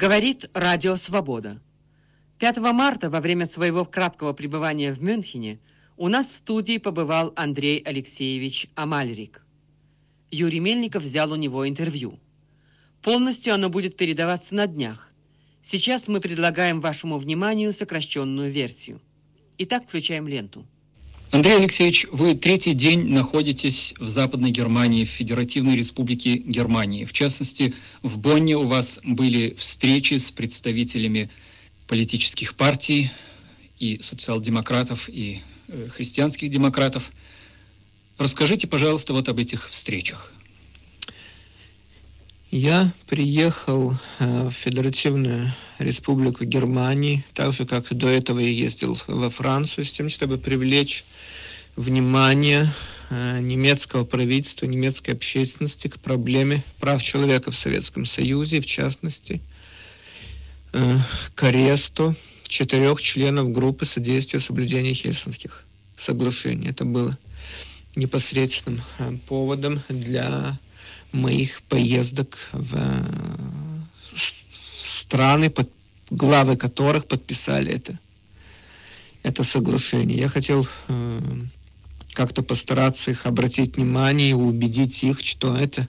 Говорит Радио Свобода. 5 марта во время своего краткого пребывания в Мюнхене у нас в студии побывал Андрей Алексеевич Амальрик. Юрий Мельников взял у него интервью. Полностью оно будет передаваться на днях. Сейчас мы предлагаем вашему вниманию сокращенную версию. Итак, включаем ленту. Андрей Алексеевич, вы третий день находитесь в Западной Германии, в Федеративной Республике Германии. В частности, в Бонне у вас были встречи с представителями политических партий и социал-демократов, и э, христианских демократов. Расскажите, пожалуйста, вот об этих встречах. Я приехал э, в Федеративную Республику Германии, так же, как до этого я ездил во Францию, с тем, чтобы привлечь внимание э, немецкого правительства, немецкой общественности к проблеме прав человека в Советском Союзе, в частности, э, к аресту четырех членов группы содействия соблюдения хельсинских соглашений. Это было непосредственным поводом для моих поездок в э, страны, под, главы которых подписали это, это соглашение. Я хотел э, как-то постараться их обратить внимание и убедить их, что это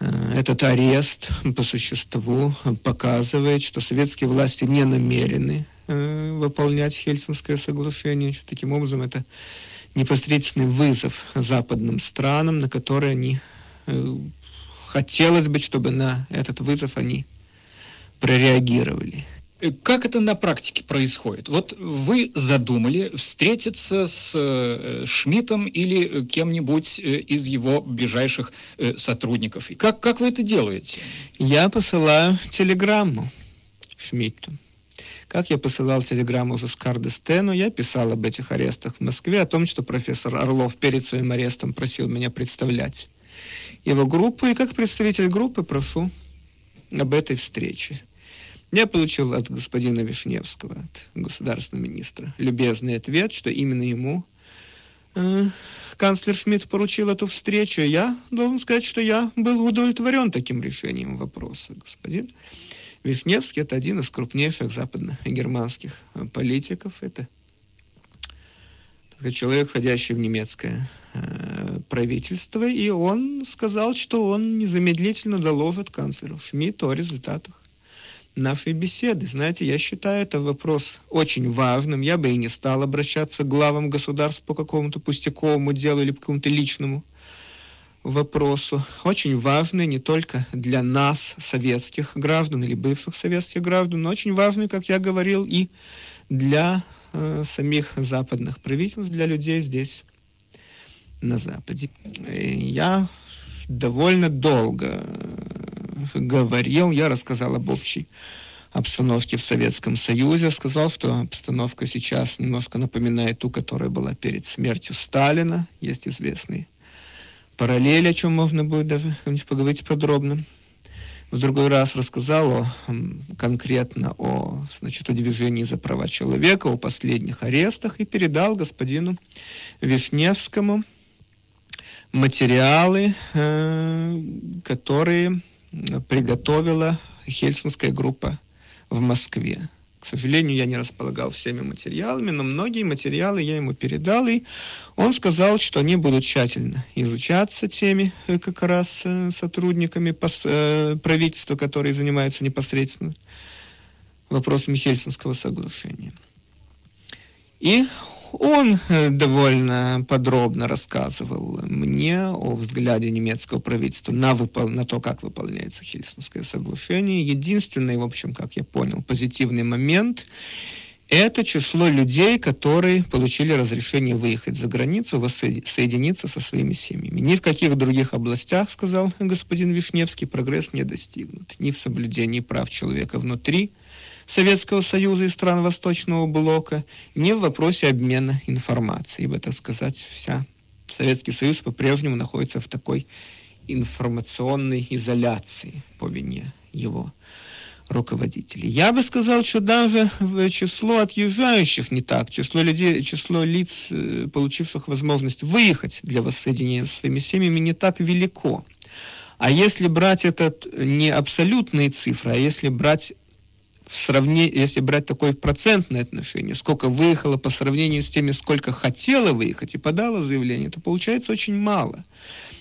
э, этот арест по существу показывает, что советские власти не намерены э, выполнять Хельсинское соглашение, что таким образом это непосредственный вызов западным странам, на который они Э, хотелось бы, чтобы на этот вызов они прореагировали. Э, как это на практике происходит? Вот вы задумали встретиться с э, Шмидтом или кем-нибудь из его ближайших сотрудников. Как, как вы это делаете? Я посылаю телеграмму Шмидту. Как я посылал телеграмму уже Скарде Стену, я писал об этих арестах в Москве, о том, что профессор Орлов перед своим арестом просил меня представлять его группу, и как представитель группы прошу об этой встрече. Я получил от господина Вишневского, от государственного министра, любезный ответ, что именно ему э, канцлер Шмидт поручил эту встречу. Я должен сказать, что я был удовлетворен таким решением вопроса. Господин Вишневский – это один из крупнейших западно-германских политиков. Это человек, входящий в немецкое э, правительство, и он сказал, что он незамедлительно доложит канцлеру Шмидту о результатах нашей беседы. Знаете, я считаю это вопрос очень важным. Я бы и не стал обращаться к главам государств по какому-то пустяковому делу или по какому-то личному вопросу. Очень важный не только для нас, советских граждан или бывших советских граждан, но очень важный, как я говорил, и для э, самих западных правительств, для людей здесь, на Западе. Я довольно долго э, говорил, я рассказал об общей обстановке в Советском Союзе, сказал, что обстановка сейчас немножко напоминает ту, которая была перед смертью Сталина. Есть известные параллели, о чем можно будет даже поговорить подробно в другой раз рассказал о, конкретно о, значит, о движении за права человека, о последних арестах и передал господину Вишневскому материалы, э, которые приготовила Хельсинская группа в Москве. К сожалению, я не располагал всеми материалами, но многие материалы я ему передал, и он сказал, что они будут тщательно изучаться теми э, как раз э, сотрудниками э, правительства, которые занимаются непосредственно вопросами Хельсинского соглашения. И он э, довольно подробно рассказывал мне о взгляде немецкого правительства на, выпол... на то, как выполняется Хельсинское соглашение. Единственный, в общем, как я понял, позитивный момент – это число людей, которые получили разрешение выехать за границу, соединиться со своими семьями. Ни в каких других областях, сказал господин Вишневский, прогресс не достигнут. Ни в соблюдении прав человека внутри – Советского Союза и стран Восточного Блока, ни в вопросе обмена информацией, ибо, так сказать, вся Советский Союз по-прежнему находится в такой информационной изоляции по вине его руководителей. Я бы сказал, что даже число отъезжающих не так, число людей, число лиц, э, получивших возможность выехать для воссоединения со своими семьями, не так велико. А если брать этот не абсолютные цифры, а если брать сравнении, если брать такое процентное отношение, сколько выехало по сравнению с теми, сколько хотело выехать и подало заявление, то получается очень мало.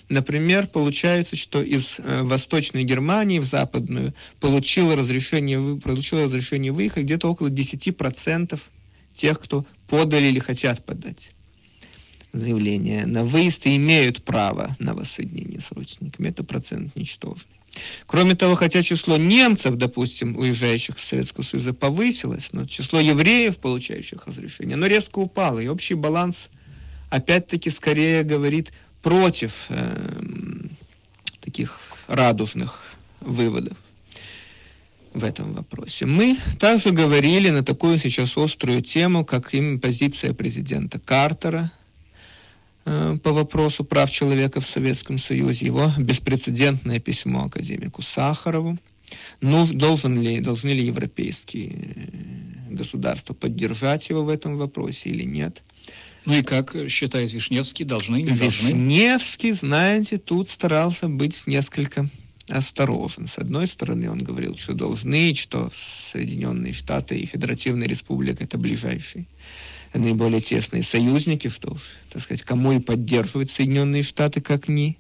Например, получается, что из э, Восточной Германии в Западную получило разрешение, получило разрешение выехать где-то около 10% тех, кто подали или хотят подать заявление на выезд и имеют право на воссоединение с родственниками. Это процент ничтожный. Кроме того, хотя число немцев, допустим, уезжающих из Советского Союза повысилось, но число евреев, получающих разрешение, оно резко упало, и общий баланс опять-таки скорее говорит против э, таких радужных выводов в этом вопросе. Мы также говорили на такую сейчас острую тему, как именно позиция президента Картера по вопросу прав человека в Советском Союзе, его беспрецедентное письмо академику Сахарову. Ну, должен ли, должны ли европейские э, государства поддержать его в этом вопросе или нет? Ну и как считает Вишневский, должны, не должны? Вишневский, знаете, тут старался быть несколько осторожен. С одной стороны, он говорил, что должны, что Соединенные Штаты и Федеративная Республика это ближайшие наиболее тесные союзники, что уж, так сказать, кому и поддерживать Соединенные Штаты, как ни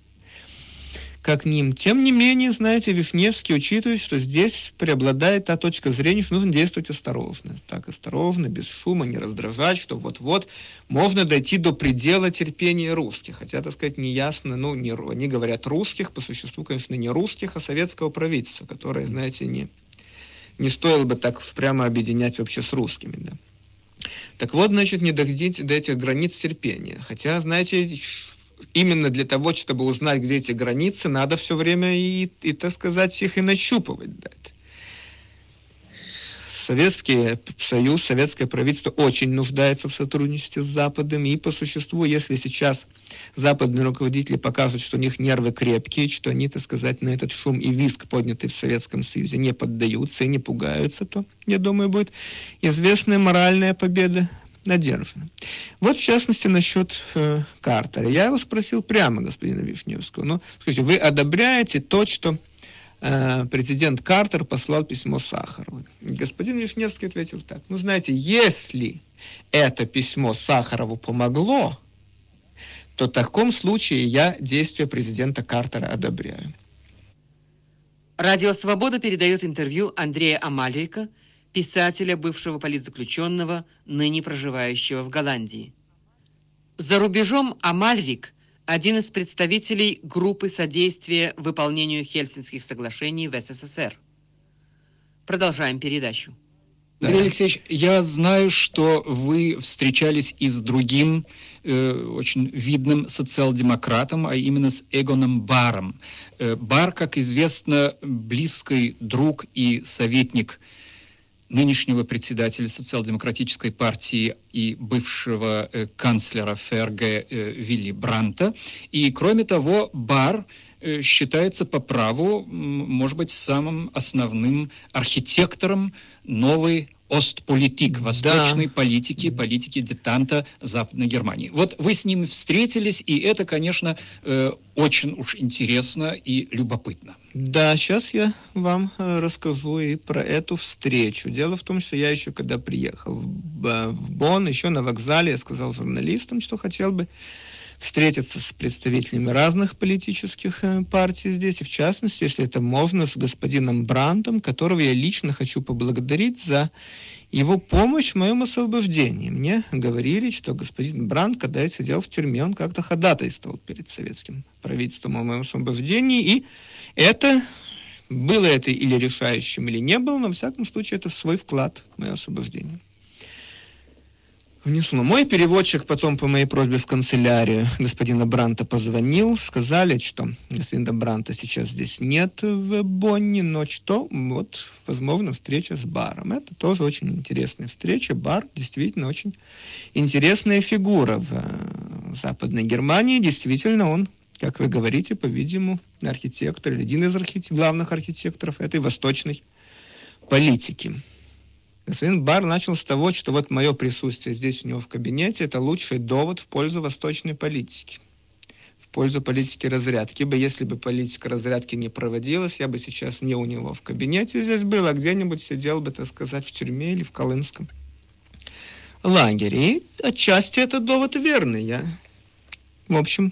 как ним. Тем не менее, знаете, Вишневский учитывает, что здесь преобладает та точка зрения, что нужно действовать осторожно. Так осторожно, без шума, не раздражать, что вот-вот можно дойти до предела терпения русских. Хотя, так сказать, неясно, ну, не, они говорят русских, по существу, конечно, не русских, а советского правительства, которое, знаете, не, не стоило бы так прямо объединять вообще с русскими, да. Так вот, значит, не доходить до этих границ терпения. Хотя, знаете, именно для того, чтобы узнать, где эти границы, надо все время и, и так сказать, их и нащупывать. Да. Советский Союз, советское правительство очень нуждается в сотрудничестве с Западом, и по существу, если сейчас западные руководители покажут, что у них нервы крепкие, что они, так сказать, на этот шум и виск, поднятый в Советском Союзе, не поддаются и не пугаются, то, я думаю, будет известная моральная победа надержана. Вот, в частности, насчет э, Картера. Я его спросил прямо, господина Вишневского, ну, скажите, вы одобряете то, что президент Картер послал письмо Сахарову? Господин Вишневский ответил так, ну, знаете, если это письмо Сахарову помогло, то в таком случае я действия президента Картера одобряю. Радио «Свобода» передает интервью Андрея Амальрика, писателя, бывшего политзаключенного, ныне проживающего в Голландии. За рубежом Амальрик – один из представителей группы содействия выполнению Хельсинских соглашений в СССР. Продолжаем передачу. Да. Андрей Алексеевич, я знаю, что вы встречались и с другим э, очень видным социал-демократом, а именно с Эгоном Баром. Э, Бар, как известно, близкий друг и советник нынешнего председателя социал-демократической партии и бывшего э, канцлера ФРГ э, Вилли Бранта. И, кроме того, Бар э, считается по праву, может быть, самым основным архитектором новой Остполитик, восточной да. политики, политики диктанта Западной Германии. Вот вы с ним встретились, и это, конечно, э, очень уж интересно и любопытно. Да, сейчас я вам э, расскажу и про эту встречу. Дело в том, что я еще когда приехал в, в Бонн, еще на вокзале, я сказал журналистам, что хотел бы встретиться с представителями разных политических э, партий здесь, и в частности, если это можно, с господином Брандом, которого я лично хочу поблагодарить за его помощь в моем освобождении. Мне говорили, что господин Бранд, когда я сидел в тюрьме, он как-то ходатайствовал перед советским правительством о моем освобождении, и это было это или решающим, или не было, но, во всяком случае, это свой вклад в мое освобождение внесло. Мой переводчик потом по моей просьбе в канцелярию господина Бранта позвонил, сказали, что господина Бранта сейчас здесь нет в Бонне, но что, вот, возможно, встреча с баром. Это тоже очень интересная встреча. Бар действительно очень интересная фигура в э, Западной Германии. Действительно, он, как вы говорите, по-видимому, архитектор, один из архитек- главных архитекторов этой восточной политики. Господин Бар начал с того, что вот мое присутствие здесь у него в кабинете – это лучший довод в пользу восточной политики. в пользу политики разрядки. Ибо если бы политика разрядки не проводилась, я бы сейчас не у него в кабинете здесь был, а где-нибудь сидел бы, так сказать, в тюрьме или в Колымском лагере. И отчасти этот довод верный. Я, в общем,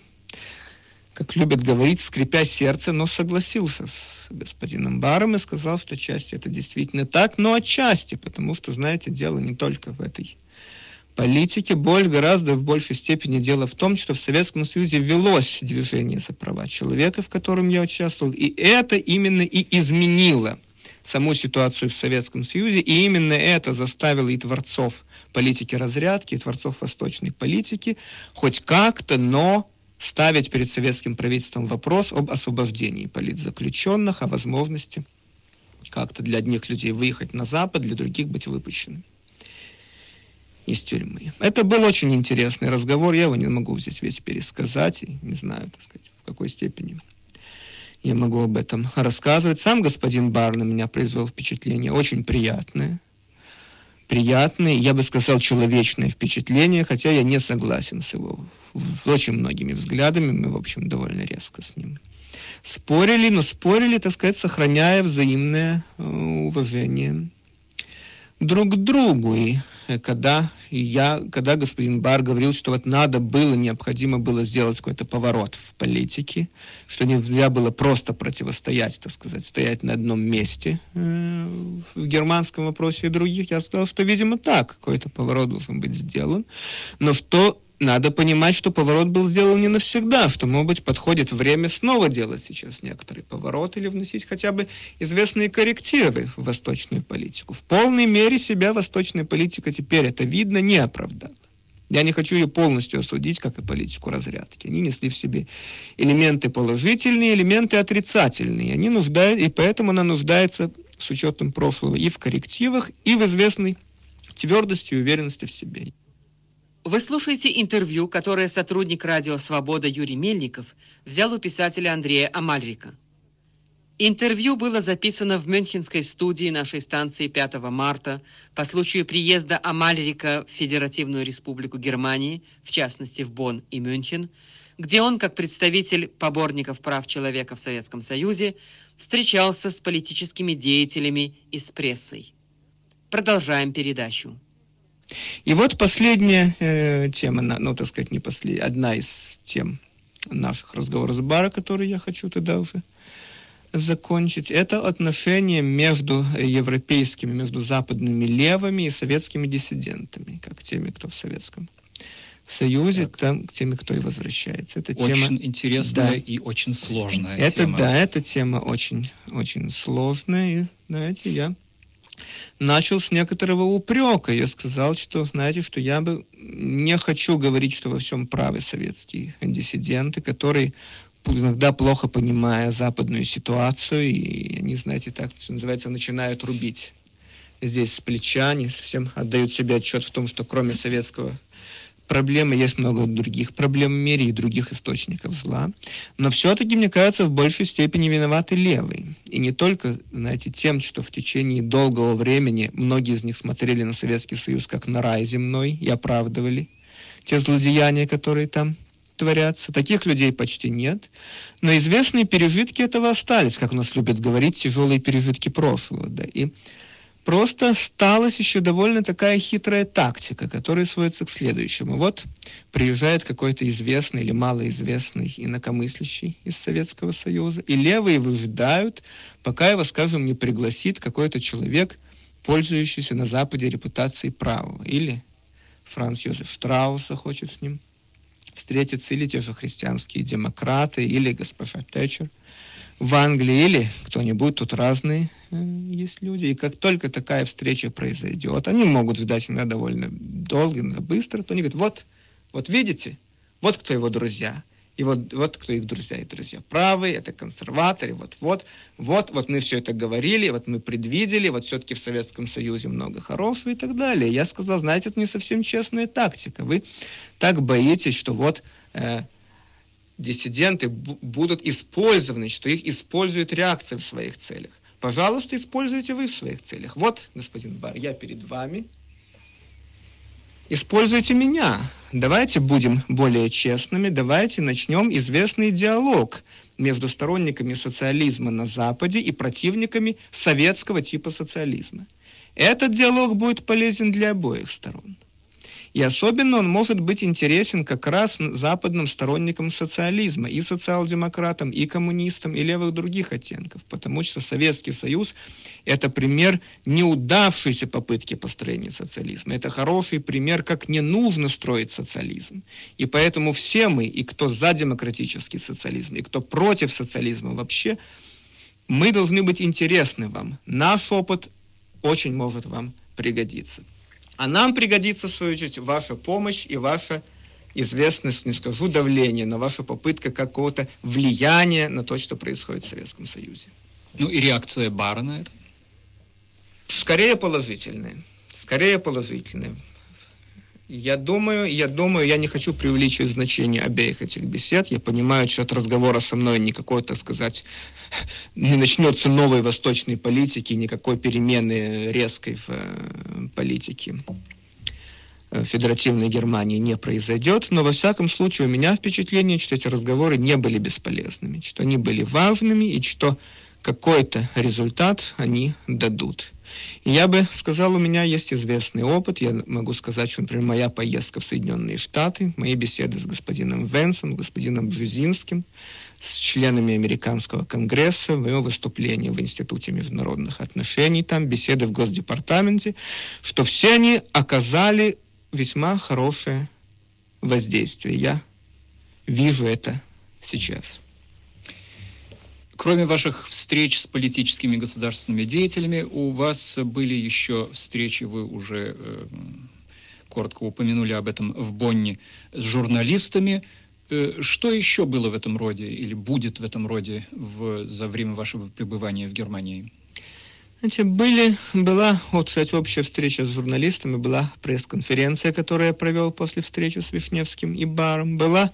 как любят говорить, скрипя сердце, но согласился с господином Баром и сказал, что отчасти это действительно так, но отчасти, потому что, знаете, дело не только в этой политике, боль гораздо в большей степени дело в том, что в Советском Союзе велось движение за права человека, в котором я участвовал, и это именно и изменило саму ситуацию в Советском Союзе, и именно это заставило и творцов политики разрядки, и творцов восточной политики хоть как-то, но ставить перед советским правительством вопрос об освобождении политзаключенных, о возможности как-то для одних людей выехать на Запад, для других быть выпущенными из тюрьмы. Это был очень интересный разговор, я его не могу здесь весь пересказать, и не знаю, так сказать, в какой степени я могу об этом рассказывать. Сам господин Бар на меня произвел впечатление очень приятное, приятное, я бы сказал, человечное впечатление, хотя я не согласен с его с очень многими взглядами, мы, в общем, довольно резко с ним спорили, но спорили, так сказать, сохраняя взаимное э, уважение друг к другу. И когда я, когда господин Бар говорил, что вот надо было, необходимо было сделать какой-то поворот в политике, что нельзя было просто противостоять, так сказать, стоять на одном месте э, в германском вопросе и других, я сказал, что, видимо, так, какой-то поворот должен быть сделан, но что надо понимать, что поворот был сделан не навсегда, что, может быть, подходит время снова делать сейчас некоторый поворот или вносить хотя бы известные коррективы в восточную политику. В полной мере себя восточная политика теперь, это видно, не оправдала. Я не хочу ее полностью осудить, как и политику разрядки. Они несли в себе элементы положительные, элементы отрицательные. Они нуждают, и поэтому она нуждается с учетом прошлого и в коррективах, и в известной твердости и уверенности в себе. Вы слушаете интервью, которое сотрудник радио «Свобода» Юрий Мельников взял у писателя Андрея Амальрика. Интервью было записано в Мюнхенской студии нашей станции 5 марта по случаю приезда Амальрика в Федеративную Республику Германии, в частности в Бонн и Мюнхен, где он, как представитель поборников прав человека в Советском Союзе, встречался с политическими деятелями и с прессой. Продолжаем передачу. И вот последняя э, тема, ну, так сказать, не последняя, одна из тем наших разговоров с бара, которые я хочу тогда уже закончить, это отношения между европейскими, между западными левыми и советскими диссидентами, как теми, кто в Советском Союзе, так. там, к теми, кто и возвращается. Это очень тема, интересная да, и очень сложная это, тема. Да, эта тема очень, очень сложная, и, знаете, я начал с некоторого упрека. Я сказал, что, знаете, что я бы не хочу говорить, что во всем правы советские диссиденты, которые иногда плохо понимая западную ситуацию, и они, знаете, так, что называется, начинают рубить здесь с плеча, не совсем отдают себе отчет в том, что кроме советского проблемы, есть много других проблем в мире и других источников зла. Но все-таки, мне кажется, в большей степени виноваты левые. И не только, знаете, тем, что в течение долгого времени многие из них смотрели на Советский Союз как на рай земной и оправдывали те злодеяния, которые там творятся. Таких людей почти нет. Но известные пережитки этого остались, как у нас любят говорить, тяжелые пережитки прошлого. Да. И Просто сталась еще довольно такая хитрая тактика, которая сводится к следующему. Вот приезжает какой-то известный или малоизвестный инакомыслящий из Советского Союза, и левые выжидают, пока его, скажем, не пригласит какой-то человек, пользующийся на Западе репутацией правого. Или Франц Йозеф Штрауса хочет с ним встретиться, или те же христианские демократы, или госпожа Тэтчер – в Англии или кто-нибудь, тут разные э, есть люди. И как только такая встреча произойдет, они могут ждать иногда довольно долго, иногда быстро, то они говорят, вот, вот видите, вот кто его друзья. И вот, вот кто их друзья. И друзья правые, это консерваторы, вот, вот, вот, вот мы все это говорили, вот мы предвидели, вот все-таки в Советском Союзе много хорошего и так далее. Я сказал, знаете, это не совсем честная тактика. Вы так боитесь, что вот э, диссиденты будут использованы, что их использует реакция в своих целях. Пожалуйста, используйте вы в своих целях. Вот, господин Бар, я перед вами. используйте меня. Давайте будем более честными, давайте начнем известный диалог между сторонниками социализма на Западе и противниками советского типа социализма. Этот диалог будет полезен для обоих сторон. И особенно он может быть интересен как раз западным сторонникам социализма, и социал-демократам, и коммунистам, и левых других оттенков, потому что Советский Союз – это пример неудавшейся попытки построения социализма. Это хороший пример, как не нужно строить социализм. И поэтому все мы, и кто за демократический социализм, и кто против социализма вообще, мы должны быть интересны вам. Наш опыт очень может вам пригодиться. А нам пригодится, в свою очередь, ваша помощь и ваша известность, не скажу давление, но ваша попытка какого-то влияния на то, что происходит в Советском Союзе. Ну и реакция Бара на это? Скорее положительная. Скорее положительная. Я думаю, я думаю, я не хочу преувеличивать значение обеих этих бесед. Я понимаю, что от разговора со мной никакой, так сказать, не начнется новой восточной политики, никакой перемены резкой в э, политике э, федеративной Германии не произойдет, но во всяком случае у меня впечатление, что эти разговоры не были бесполезными, что они были важными и что какой-то результат они дадут. И я бы сказал, у меня есть известный опыт. Я могу сказать, что, например, моя поездка в Соединенные Штаты, мои беседы с господином Венсом, господином Бжезинским, с членами Американского конгресса, мое выступление в Институте международных отношений, там беседы в Госдепартаменте, что все они оказали весьма хорошее воздействие. Я вижу это сейчас. Кроме ваших встреч с политическими государственными деятелями, у вас были еще встречи, вы уже э, коротко упомянули об этом в Бонне, с журналистами. Э, что еще было в этом роде или будет в этом роде в, за время вашего пребывания в Германии? Знаете, были, была, вот, кстати, общая встреча с журналистами, была пресс-конференция, которую я провел после встречи с Вишневским и Баром, была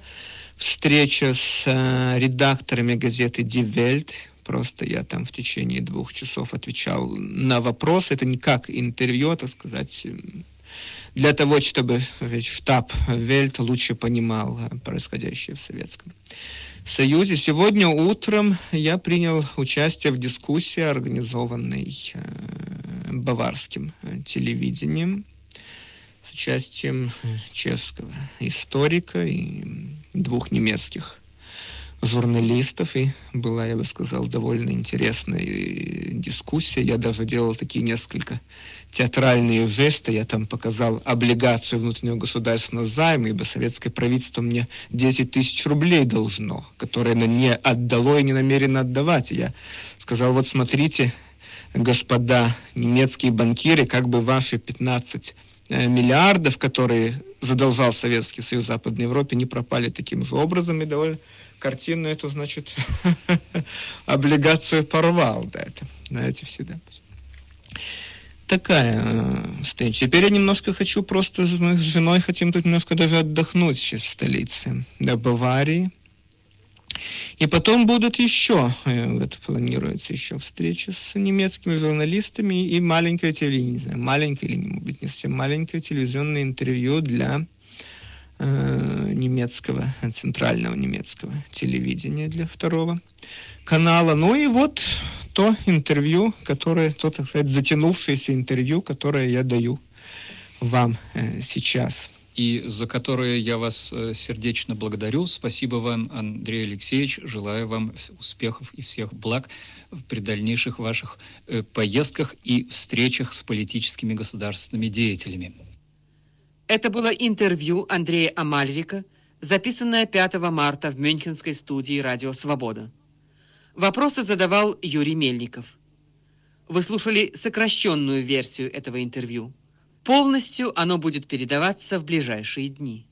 встреча с э, редакторами газеты Die Welt. Просто я там в течение двух часов отвечал на вопросы. Это не как интервью, так сказать, для того, чтобы штаб Вельт лучше понимал э, происходящее в Советском Союзе. Сегодня утром я принял участие в дискуссии, организованной э, баварским телевидением с участием чешского историка и двух немецких журналистов, и была, я бы сказал, довольно интересная дискуссия. Я даже делал такие несколько театральные жесты. Я там показал облигацию внутреннего государственного займа, ибо советское правительство мне 10 тысяч рублей должно, которое оно не отдало и не намерено отдавать. Я сказал, вот смотрите, господа немецкие банкиры, как бы ваши 15 э, миллиардов, которые задолжал Советский Союз Западной Европе, не пропали таким же образом, и довольно картину эту, значит, облигацию порвал, да, это, знаете, всегда. Такая э, встреча. Теперь я немножко хочу просто, мы с женой хотим тут немножко даже отдохнуть сейчас в столице, до Баварии. И потом будут еще, э, это планируется еще встречи с немецкими журналистами и маленькое телевидение, не знаю, маленькое или, может быть, не совсем маленькое телевизионное интервью для э, немецкого, центрального немецкого телевидения для второго канала. Ну и вот то интервью, которое, то, так сказать, затянувшееся интервью, которое я даю вам э, сейчас и за которое я вас э, сердечно благодарю. Спасибо вам, Андрей Алексеевич. Желаю вам успехов и всех благ при дальнейших ваших э, поездках и встречах с политическими государственными деятелями. Это было интервью Андрея Амальрика, записанное 5 марта в Мюнхенской студии «Радио Свобода». Вопросы задавал Юрий Мельников. Вы слушали сокращенную версию этого интервью. Полностью оно будет передаваться в ближайшие дни.